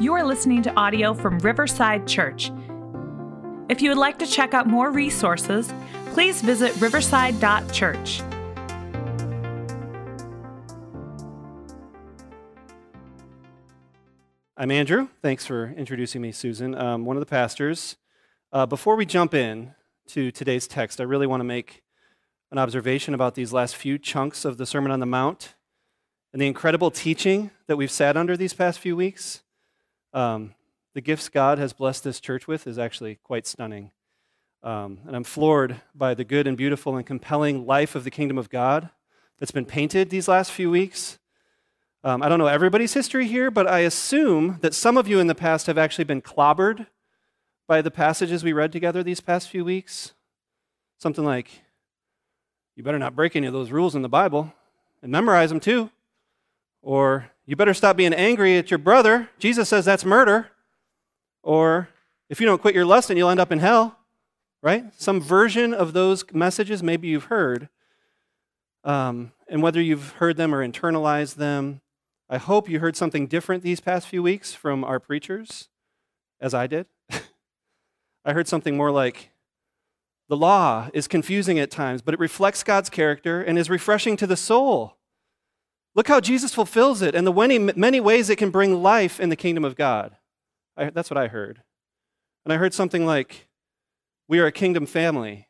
You are listening to audio from Riverside Church. If you would like to check out more resources, please visit riverside.church. I'm Andrew. Thanks for introducing me, Susan. Um, one of the pastors. Uh, before we jump in to today's text, I really want to make an observation about these last few chunks of the Sermon on the Mount and the incredible teaching that we've sat under these past few weeks. Um, the gifts God has blessed this church with is actually quite stunning. Um, and I'm floored by the good and beautiful and compelling life of the kingdom of God that's been painted these last few weeks. Um, I don't know everybody's history here, but I assume that some of you in the past have actually been clobbered by the passages we read together these past few weeks. Something like, you better not break any of those rules in the Bible and memorize them too. Or, you better stop being angry at your brother. Jesus says that's murder. Or, if you don't quit your lust, and you'll end up in hell. Right? Some version of those messages maybe you've heard. Um, and whether you've heard them or internalized them, I hope you heard something different these past few weeks from our preachers, as I did. I heard something more like, the law is confusing at times, but it reflects God's character and is refreshing to the soul. Look how Jesus fulfills it and the many, many ways it can bring life in the kingdom of God. I, that's what I heard. And I heard something like, We are a kingdom family,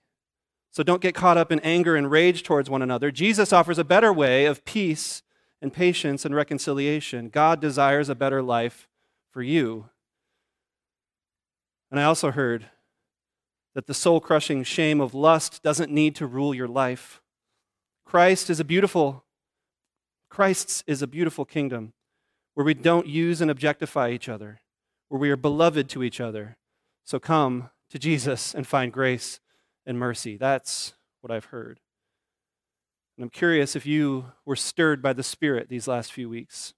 so don't get caught up in anger and rage towards one another. Jesus offers a better way of peace and patience and reconciliation. God desires a better life for you. And I also heard that the soul crushing shame of lust doesn't need to rule your life. Christ is a beautiful Christ's is a beautiful kingdom where we don't use and objectify each other, where we are beloved to each other. So come to Jesus and find grace and mercy. That's what I've heard. And I'm curious if you were stirred by the Spirit these last few weeks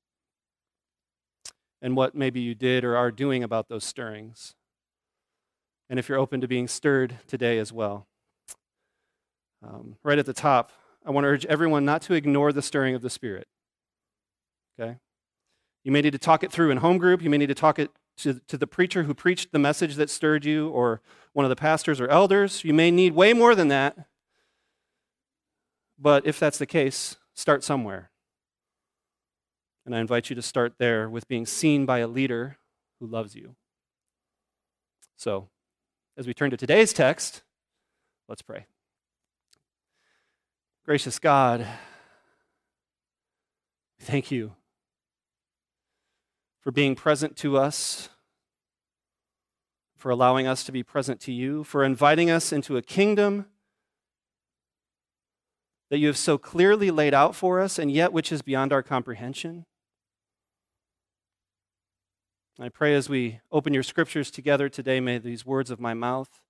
and what maybe you did or are doing about those stirrings. And if you're open to being stirred today as well. Um, right at the top, I want to urge everyone not to ignore the stirring of the Spirit. Okay? You may need to talk it through in home group. You may need to talk it to, to the preacher who preached the message that stirred you, or one of the pastors or elders. You may need way more than that. But if that's the case, start somewhere. And I invite you to start there with being seen by a leader who loves you. So, as we turn to today's text, let's pray. Gracious God, thank you for being present to us, for allowing us to be present to you, for inviting us into a kingdom that you have so clearly laid out for us, and yet which is beyond our comprehension. I pray as we open your scriptures together today, may these words of my mouth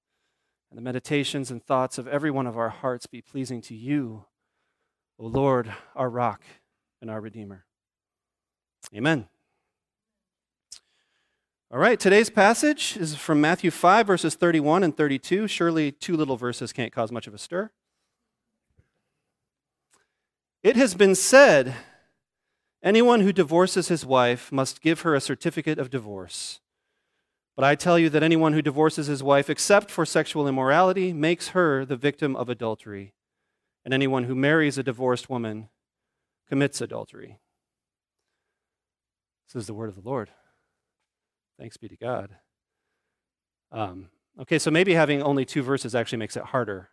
and the meditations and thoughts of every one of our hearts be pleasing to you, O Lord, our rock and our Redeemer. Amen. All right, today's passage is from Matthew 5, verses 31 and 32. Surely two little verses can't cause much of a stir. It has been said, anyone who divorces his wife must give her a certificate of divorce. But I tell you that anyone who divorces his wife except for sexual immorality makes her the victim of adultery. And anyone who marries a divorced woman commits adultery. This is the word of the Lord. Thanks be to God. Um, okay, so maybe having only two verses actually makes it harder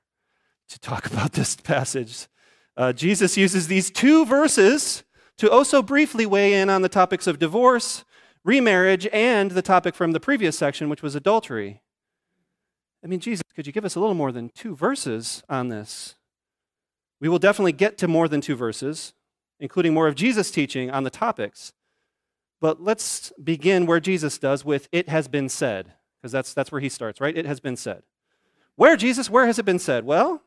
to talk about this passage. Uh, Jesus uses these two verses to also briefly weigh in on the topics of divorce remarriage, and the topic from the previous section, which was adultery. I mean, Jesus, could you give us a little more than two verses on this? We will definitely get to more than two verses, including more of Jesus' teaching on the topics. But let's begin where Jesus does with it has been said, because that's, that's where he starts, right? It has been said. Where, Jesus? Where has it been said? Well,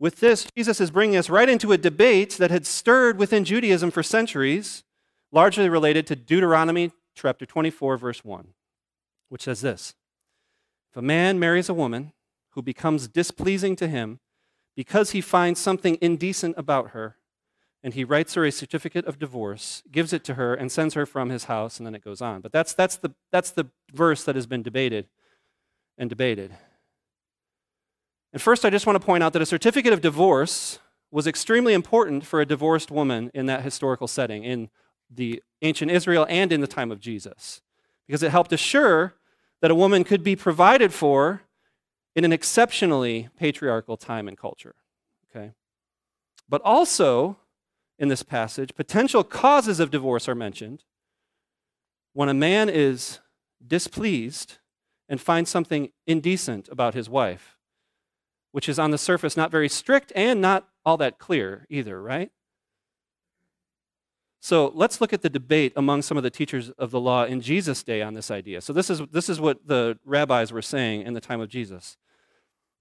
with this, Jesus is bringing us right into a debate that had stirred within Judaism for centuries largely related to Deuteronomy chapter 24, verse 1, which says this If a man marries a woman who becomes displeasing to him because he finds something indecent about her, and he writes her a certificate of divorce, gives it to her, and sends her from his house, and then it goes on. But that's, that's, the, that's the verse that has been debated and debated. And first, I just want to point out that a certificate of divorce was extremely important for a divorced woman in that historical setting, in the ancient Israel and in the time of Jesus, because it helped assure that a woman could be provided for in an exceptionally patriarchal time and culture. Okay? But also, in this passage, potential causes of divorce are mentioned. When a man is displeased and finds something indecent about his wife, which is on the surface not very strict and not all that clear either, right? So let's look at the debate among some of the teachers of the law in Jesus' day on this idea. So this is, this is what the rabbis were saying in the time of Jesus.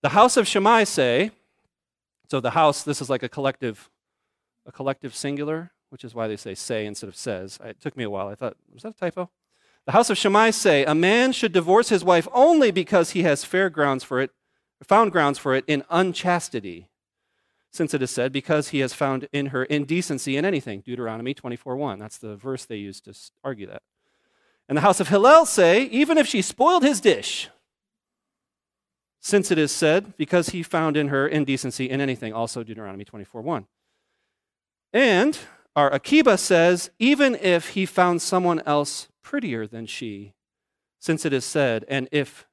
The house of Shammai say, so the house, this is like a collective, a collective singular, which is why they say say instead of says. It took me a while. I thought, was that a typo? The house of Shammai say, a man should divorce his wife only because he has fair grounds for it, found grounds for it in unchastity since it is said, because he has found in her indecency in anything. Deuteronomy 24:1. That's the verse they use to argue that. And the house of Hillel say, even if she spoiled his dish, since it is said, because he found in her indecency in anything, also Deuteronomy 24:1. And our Akiba says, even if he found someone else prettier than she, since it is said, and if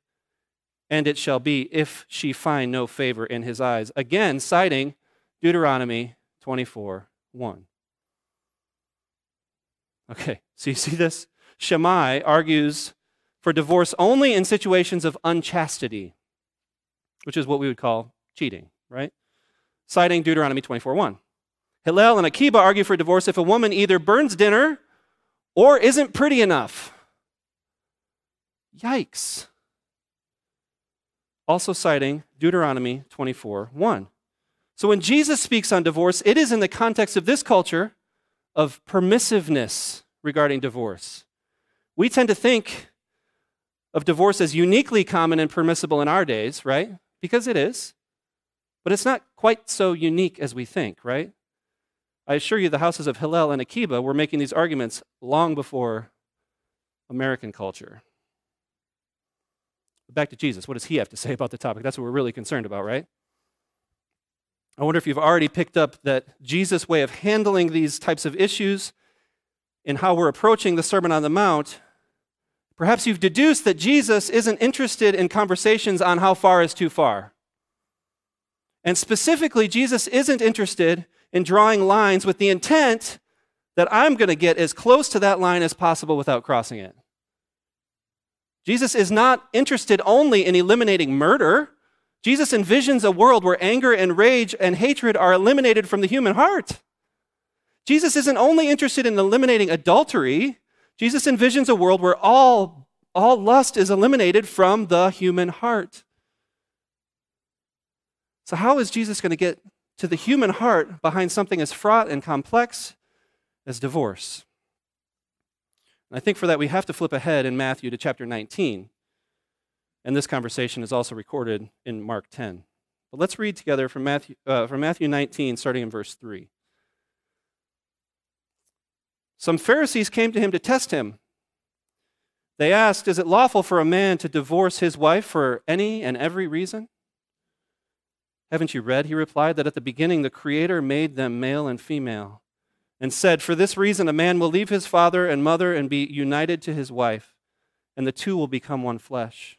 and it shall be if she find no favor in his eyes. Again, citing Deuteronomy 24 1. Okay, so you see this? Shammai argues for divorce only in situations of unchastity, which is what we would call cheating, right? Citing Deuteronomy 24 1. Hillel and Akiba argue for divorce if a woman either burns dinner or isn't pretty enough. Yikes. Also citing Deuteronomy 24 1. So when Jesus speaks on divorce, it is in the context of this culture of permissiveness regarding divorce. We tend to think of divorce as uniquely common and permissible in our days, right? Because it is. But it's not quite so unique as we think, right? I assure you, the houses of Hillel and Akiba were making these arguments long before American culture. Back to Jesus. What does he have to say about the topic? That's what we're really concerned about, right? I wonder if you've already picked up that Jesus' way of handling these types of issues in how we're approaching the Sermon on the Mount. Perhaps you've deduced that Jesus isn't interested in conversations on how far is too far. And specifically, Jesus isn't interested in drawing lines with the intent that I'm going to get as close to that line as possible without crossing it. Jesus is not interested only in eliminating murder Jesus envisions a world where anger and rage and hatred are eliminated from the human heart. Jesus isn't only interested in eliminating adultery, Jesus envisions a world where all, all lust is eliminated from the human heart. So, how is Jesus going to get to the human heart behind something as fraught and complex as divorce? And I think for that we have to flip ahead in Matthew to chapter 19. And this conversation is also recorded in Mark 10. But let's read together from Matthew, uh, from Matthew 19, starting in verse 3. Some Pharisees came to him to test him. They asked, Is it lawful for a man to divorce his wife for any and every reason? Haven't you read, he replied, that at the beginning the Creator made them male and female, and said, For this reason a man will leave his father and mother and be united to his wife, and the two will become one flesh.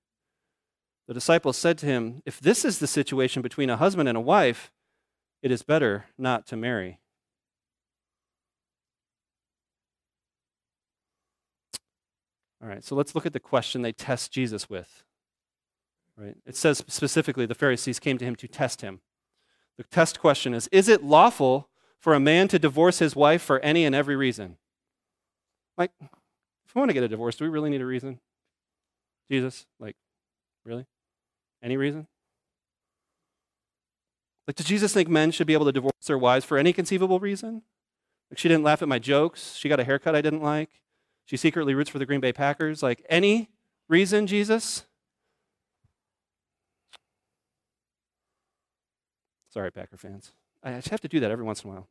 The disciples said to him, If this is the situation between a husband and a wife, it is better not to marry. All right, so let's look at the question they test Jesus with. Right? It says specifically the Pharisees came to him to test him. The test question is Is it lawful for a man to divorce his wife for any and every reason? Like, if we want to get a divorce, do we really need a reason? Jesus, like, really? Any reason? Like, does Jesus think men should be able to divorce their wives for any conceivable reason? Like, she didn't laugh at my jokes. She got a haircut I didn't like. She secretly roots for the Green Bay Packers. Like, any reason, Jesus? Sorry, Packer fans. I just have to do that every once in a while.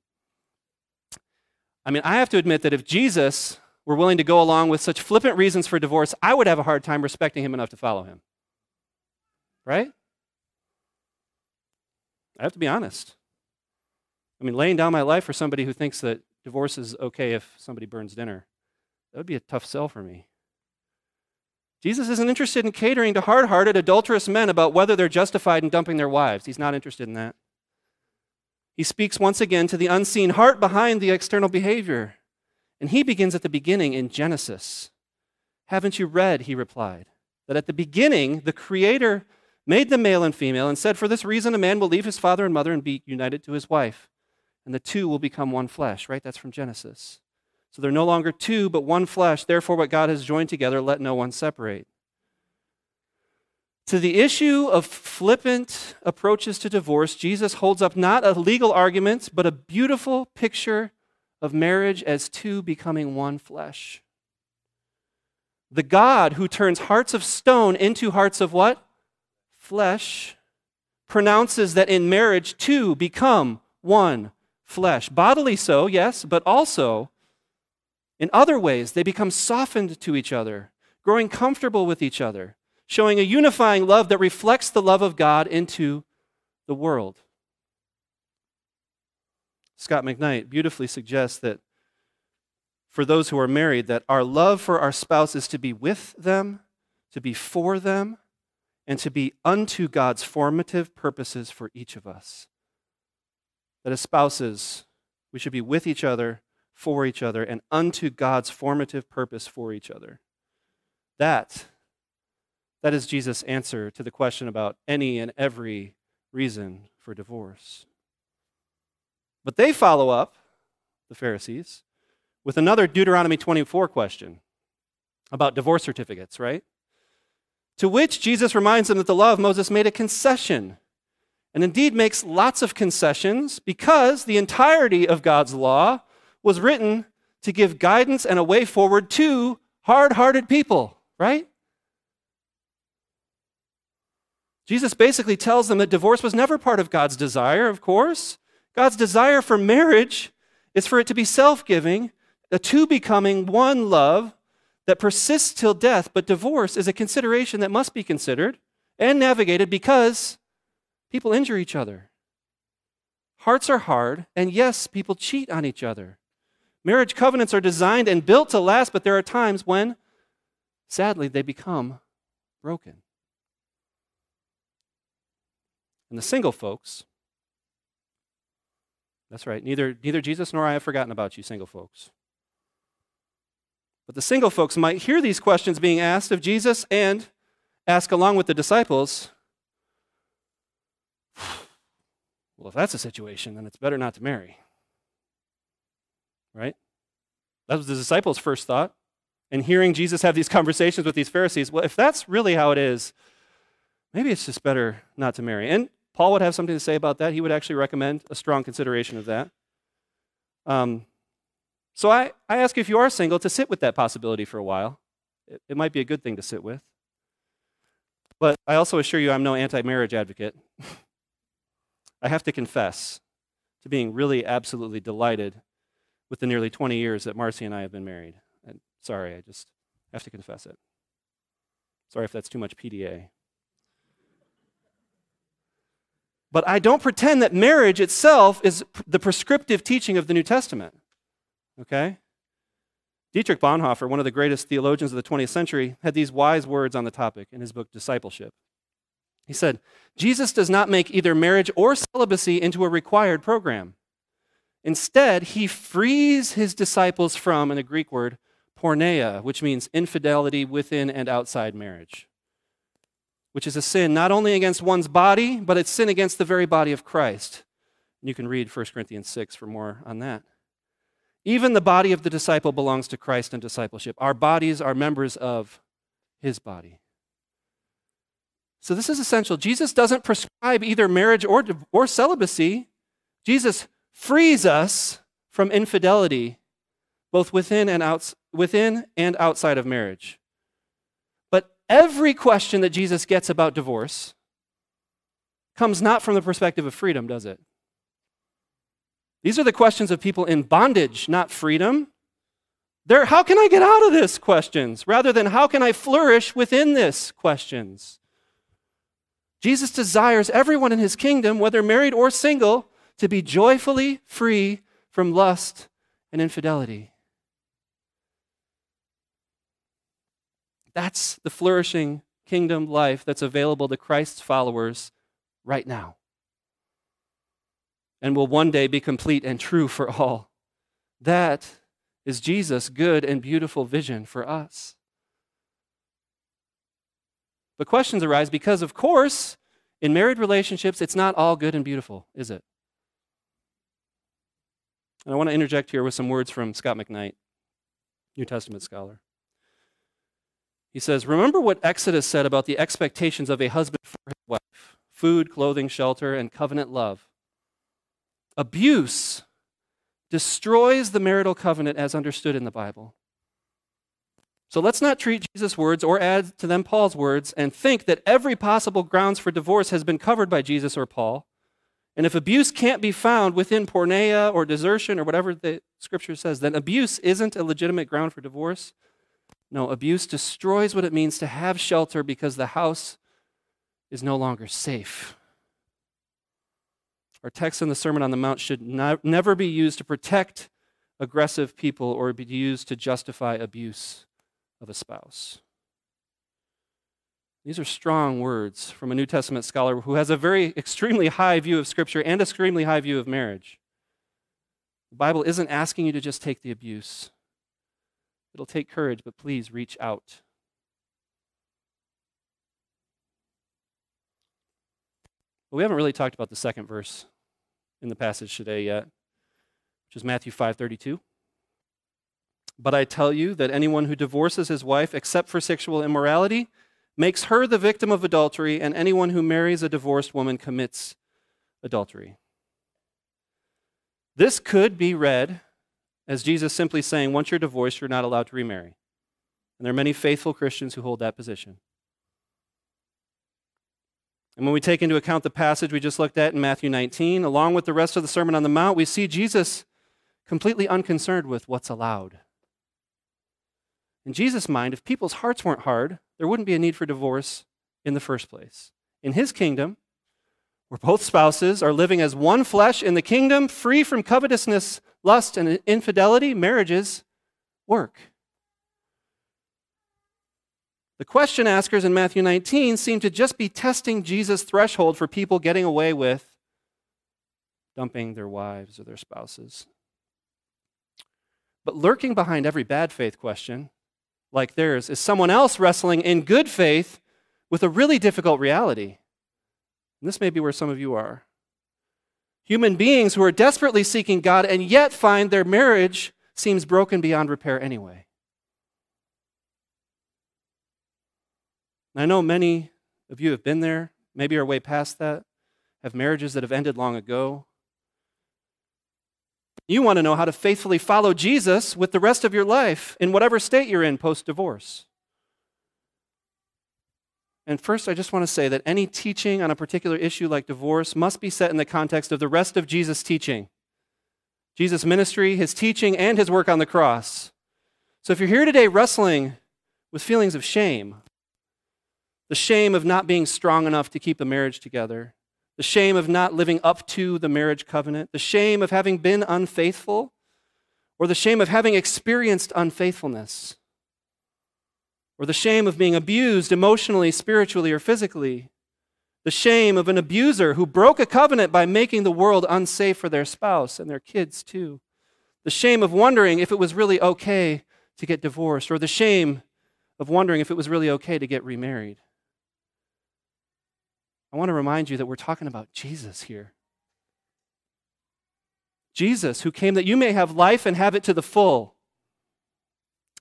I mean, I have to admit that if Jesus were willing to go along with such flippant reasons for divorce, I would have a hard time respecting him enough to follow him. Right? I have to be honest. I mean, laying down my life for somebody who thinks that divorce is okay if somebody burns dinner, that would be a tough sell for me. Jesus isn't interested in catering to hard hearted, adulterous men about whether they're justified in dumping their wives. He's not interested in that. He speaks once again to the unseen heart behind the external behavior. And he begins at the beginning in Genesis. Haven't you read, he replied, that at the beginning the Creator made them male and female and said, For this reason a man will leave his father and mother and be united to his wife, and the two will become one flesh, right? That's from Genesis. So they're no longer two, but one flesh. Therefore, what God has joined together, let no one separate. To the issue of flippant approaches to divorce, Jesus holds up not a legal argument, but a beautiful picture of marriage as two becoming one flesh. The God who turns hearts of stone into hearts of what? Flesh, pronounces that in marriage two become one flesh. Bodily so, yes, but also in other ways, they become softened to each other, growing comfortable with each other showing a unifying love that reflects the love of God into the world. Scot McKnight beautifully suggests that for those who are married that our love for our spouse is to be with them, to be for them, and to be unto God's formative purposes for each of us. That as spouses, we should be with each other, for each other, and unto God's formative purpose for each other. That that is Jesus' answer to the question about any and every reason for divorce. But they follow up, the Pharisees, with another Deuteronomy 24 question about divorce certificates, right? To which Jesus reminds them that the law of Moses made a concession, and indeed makes lots of concessions because the entirety of God's law was written to give guidance and a way forward to hard hearted people, right? Jesus basically tells them that divorce was never part of God's desire, of course. God's desire for marriage is for it to be self giving, the two becoming one love that persists till death. But divorce is a consideration that must be considered and navigated because people injure each other. Hearts are hard, and yes, people cheat on each other. Marriage covenants are designed and built to last, but there are times when, sadly, they become broken. And the single folks, that's right, neither, neither Jesus nor I have forgotten about you, single folks. But the single folks might hear these questions being asked of Jesus and ask along with the disciples, well, if that's the situation, then it's better not to marry. Right? That was the disciples' first thought. And hearing Jesus have these conversations with these Pharisees, well, if that's really how it is, maybe it's just better not to marry. And Paul would have something to say about that. He would actually recommend a strong consideration of that. Um, so I, I ask if you are single to sit with that possibility for a while. It, it might be a good thing to sit with. But I also assure you I'm no anti marriage advocate. I have to confess to being really absolutely delighted with the nearly 20 years that Marcy and I have been married. And sorry, I just have to confess it. Sorry if that's too much PDA. But I don't pretend that marriage itself is the prescriptive teaching of the New Testament. Okay? Dietrich Bonhoeffer, one of the greatest theologians of the 20th century, had these wise words on the topic in his book Discipleship. He said, Jesus does not make either marriage or celibacy into a required program. Instead, he frees his disciples from, in a Greek word, porneia, which means infidelity within and outside marriage which is a sin not only against one's body, but it's sin against the very body of Christ. And you can read 1 Corinthians 6 for more on that. Even the body of the disciple belongs to Christ and discipleship. Our bodies are members of his body. So this is essential. Jesus doesn't prescribe either marriage or, or celibacy. Jesus frees us from infidelity, both within and, outs, within and outside of marriage. But every question that Jesus gets about divorce comes not from the perspective of freedom, does it? These are the questions of people in bondage, not freedom. They're, how can I get out of this questions, rather than how can I flourish within this questions. Jesus desires everyone in his kingdom, whether married or single, to be joyfully free from lust and infidelity. That's the flourishing kingdom life that's available to Christ's followers right now and will one day be complete and true for all. That is Jesus' good and beautiful vision for us. But questions arise because, of course, in married relationships, it's not all good and beautiful, is it? And I want to interject here with some words from Scot McKnight, New Testament scholar. He says, Remember what Exodus said about the expectations of a husband for his wife food, clothing, shelter, and covenant love. Abuse destroys the marital covenant as understood in the Bible. So let's not treat Jesus' words or add to them Paul's words and think that every possible grounds for divorce has been covered by Jesus or Paul. And if abuse can't be found within porneia or desertion or whatever the scripture says, then abuse isn't a legitimate ground for divorce. No, abuse destroys what it means to have shelter because the house is no longer safe. Our text in the Sermon on the Mount should not, never be used to protect aggressive people or be used to justify abuse of a spouse. These are strong words from a New Testament scholar who has a very extremely high view of Scripture and extremely high view of marriage. The Bible isn't asking you to just take the abuse. It'll take courage, but please reach out. But we haven't really talked about the second verse in the passage today yet, which is Matthew 5:32. But I tell you that anyone who divorces his wife except for sexual immorality makes her the victim of adultery, and anyone who marries a divorced woman commits adultery. This could be read as Jesus simply saying, once you're divorced, you're not allowed to remarry. And there are many faithful Christians who hold that position. And when we take into account the passage we just looked at in Matthew 19, along with the rest of the Sermon on the Mount, we see Jesus completely unconcerned with what's allowed. In Jesus' mind, if people's hearts weren't hard, there wouldn't be a need for divorce in the first place. In his kingdom, where both spouses are living as one flesh in the kingdom, free from covetousness, lust, and infidelity, marriages work. The question askers in Matthew 19 seem to just be testing Jesus' threshold for people getting away with dumping their wives or their spouses. But lurking behind every bad faith question, like theirs, is someone else wrestling in good faith with a really difficult reality. And this may be where some of you are. Human beings who are desperately seeking God and yet find their marriage seems broken beyond repair anyway. And I know many of you have been there, maybe are way past that, have marriages that have ended long ago. You want to know how to faithfully follow Jesus with the rest of your life in whatever state you're in post divorce. And first, I just want to say that any teaching on a particular issue like divorce must be set in the context of the rest of Jesus' teaching Jesus' ministry, his teaching, and his work on the cross. So if you're here today wrestling with feelings of shame the shame of not being strong enough to keep a marriage together, the shame of not living up to the marriage covenant, the shame of having been unfaithful, or the shame of having experienced unfaithfulness, or the shame of being abused emotionally, spiritually, or physically, the shame of an abuser who broke a covenant by making the world unsafe for their spouse and their kids too, the shame of wondering if it was really okay to get divorced, or the shame of wondering if it was really okay to get remarried. I want to remind you that we're talking about Jesus here. Jesus, who came that you may have life and have it to the full.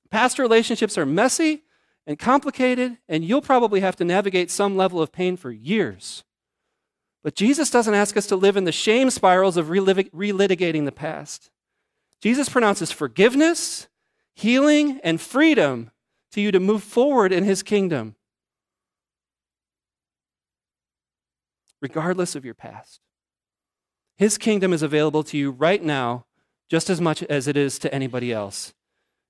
Past relationships are messy and complicated, and you'll probably have to navigate some level of pain for years. But Jesus doesn't ask us to live in the shame spirals of relitigating the past. Jesus pronounces forgiveness, healing, and freedom to you to move forward in his kingdom, regardless of your past. His kingdom is available to you right now just as much as it is to anybody else.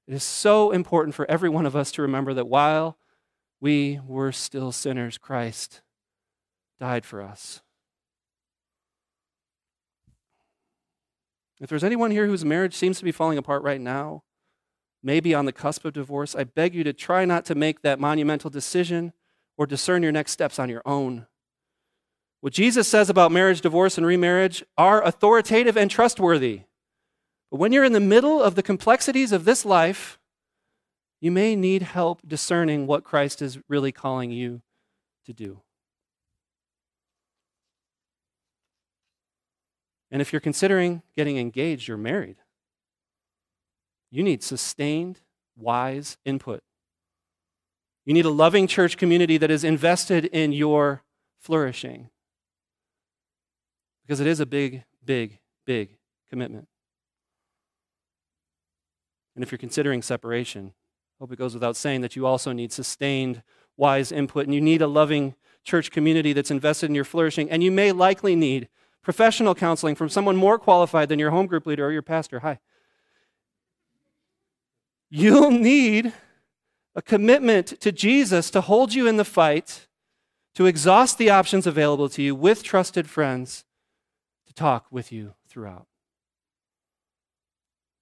It is so important for every one of us to remember that while we were still sinners, Christ died for us. If there's anyone here whose marriage seems to be falling apart right now, maybe on the cusp of divorce, I beg you to try not to make that monumental decision or discern your next steps on your own. What Jesus says about marriage, divorce, and remarriage are authoritative and trustworthy. But when you're in the middle of the complexities of this life, you may need help discerning what Christ is really calling you to do. And if you're considering getting engaged or married, you need sustained, wise input. You need a loving church community that is invested in your flourishing. Because it is a big, big, big commitment. And if you're considering separation, I hope it goes without saying that you also need sustained, wise input, and you need a loving church community that's invested in your flourishing, and you may likely need professional counseling from someone more qualified than your home group leader or your pastor. Hi. You'll need a commitment to Jesus to hold you in the fight, to exhaust the options available to you with trusted friends, to talk with you throughout.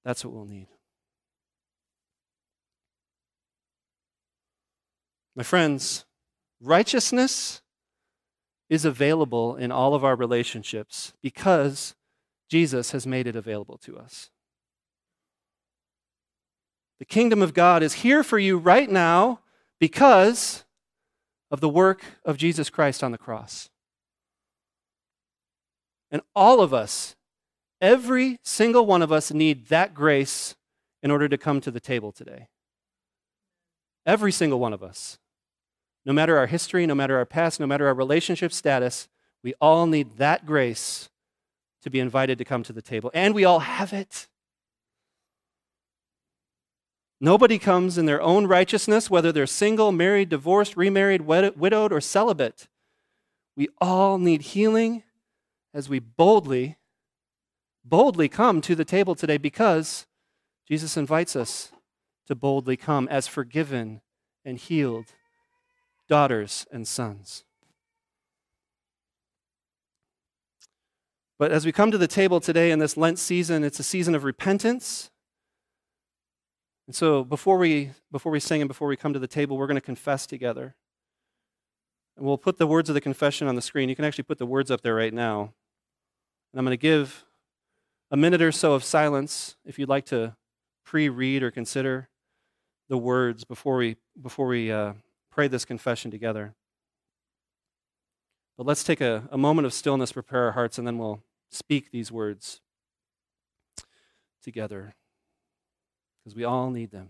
That's what we'll need. My friends, righteousness is available in all of our relationships because Jesus has made it available to us. The kingdom of God is here for you right now because of the work of Jesus Christ on the cross. And all of us, every single one of us, need that grace in order to come to the table today. Every single one of us. No matter our history, no matter our past, no matter our relationship status, we all need that grace to be invited to come to the table. And we all have it. Nobody comes in their own righteousness, whether they're single, married, divorced, remarried, widowed, or celibate. We all need healing as we boldly, boldly come to the table today because Jesus invites us to boldly come as forgiven and healed daughters, and sons. But as we come to the table today in this Lent season, it's a season of repentance. And so before we, before we sing and before we come to the table, we're going to confess together. And we'll put the words of the confession on the screen. You can actually put the words up there right now. And I'm going to give a minute or so of silence if you'd like to pre read or consider the words before we, before we uh, pray this confession together. But let's take a, a moment of stillness, prepare our hearts, and then we'll speak these words together because we all need them.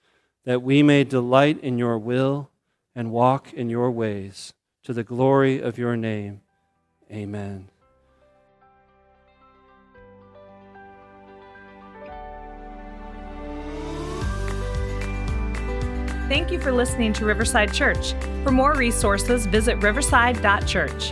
that we may delight in your will and walk in your ways, to the glory of your name. Amen. Thank you for listening to Riverside Church. For more resources, visit riverside.church.